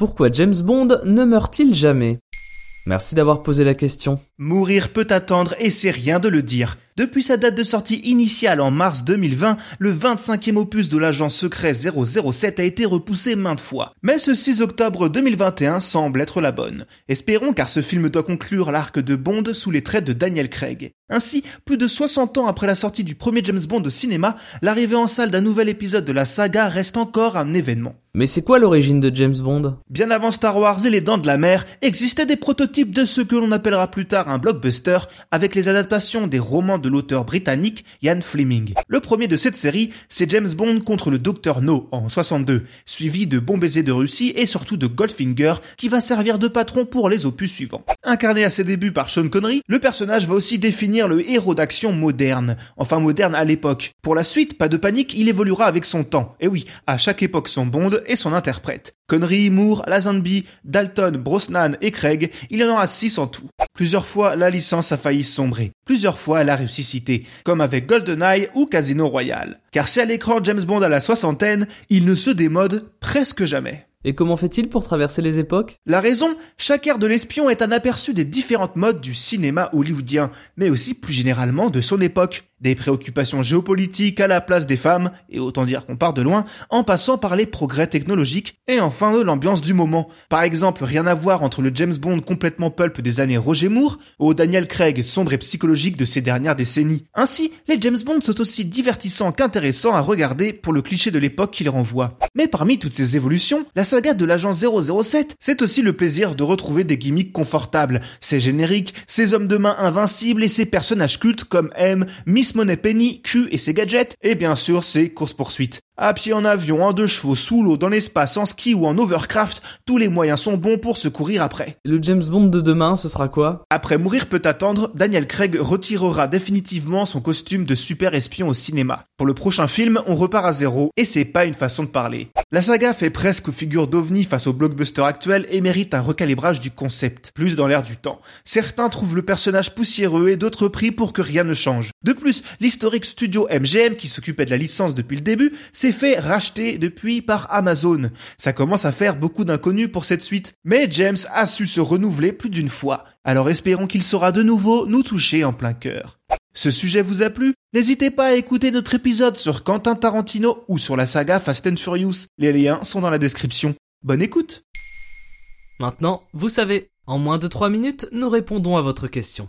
Pourquoi James Bond ne meurt-il jamais? Merci d'avoir posé la question. Mourir peut attendre et c'est rien de le dire. Depuis sa date de sortie initiale en mars 2020, le 25e opus de l'agent secret 007 a été repoussé maintes fois. Mais ce 6 octobre 2021 semble être la bonne. Espérons car ce film doit conclure l'arc de Bond sous les traits de Daniel Craig. Ainsi, plus de 60 ans après la sortie du premier James Bond au cinéma, l'arrivée en salle d'un nouvel épisode de la saga reste encore un événement. Mais c'est quoi l'origine de James Bond? Bien avant Star Wars et les Dents de la Mer, existaient des prototypes de ce que l'on appellera plus tard un blockbuster avec les adaptations des romans de l'auteur britannique Ian Fleming. Le premier de cette série, c'est James Bond contre le Docteur No en 62, suivi de Bon baiser de Russie et surtout de Goldfinger qui va servir de patron pour les opus suivants. Incarné à ses débuts par Sean Connery, le personnage va aussi définir le héros d'action moderne, enfin moderne à l'époque. Pour la suite, pas de panique, il évoluera avec son temps. Et oui, à chaque époque son Bond et son interprète. Connery, Moore, Lazenby, Dalton, Brosnan et Craig, il y en aura six en tout. Plusieurs fois, la licence a failli sombrer. Plusieurs fois, elle a ressuscité, comme avec GoldenEye ou Casino Royale. Car si à l'écran James Bond à la soixantaine, il ne se démode presque jamais. Et comment fait-il pour traverser les époques? La raison, chaque ère de l'espion est un aperçu des différentes modes du cinéma hollywoodien, mais aussi plus généralement de son époque. Des préoccupations géopolitiques à la place des femmes, et autant dire qu'on part de loin, en passant par les progrès technologiques, et enfin l'ambiance du moment. Par exemple, rien à voir entre le James Bond complètement pulp des années Roger Moore, au Daniel Craig sombre et psychologique de ces dernières décennies. Ainsi, les James Bond sont aussi divertissants qu'intéressants à regarder pour le cliché de l'époque qu'ils renvoient. Mais parmi toutes ces évolutions, la saga de l'agent 007, c'est aussi le plaisir de retrouver des gimmicks confortables, ses génériques, ses hommes de main invincibles et ses personnages cultes comme M, Miss Money Penny, Q et ses gadgets, et bien sûr ses courses-poursuites. À pied en avion, en deux chevaux, sous l'eau, dans l'espace, en ski ou en overcraft, tous les moyens sont bons pour se courir après. Le James Bond de demain, ce sera quoi? Après Mourir peut attendre, Daniel Craig retirera définitivement son costume de super espion au cinéma. Pour le prochain film, on repart à zéro, et c'est pas une façon de parler. La saga fait presque figure d'ovni face au blockbuster actuel et mérite un recalibrage du concept, plus dans l'air du temps. Certains trouvent le personnage poussiéreux et d'autres prient pour que rien ne change. De plus, l'historique studio MGM qui s'occupait de la licence depuis le début s'est fait racheter depuis par Amazon. Ça commence à faire beaucoup d'inconnus pour cette suite, mais James a su se renouveler plus d'une fois. Alors espérons qu'il saura de nouveau nous toucher en plein cœur. Ce sujet vous a plu? N'hésitez pas à écouter notre épisode sur Quentin Tarantino ou sur la saga Fast and Furious. Les liens sont dans la description. Bonne écoute Maintenant, vous savez, en moins de 3 minutes, nous répondons à votre question.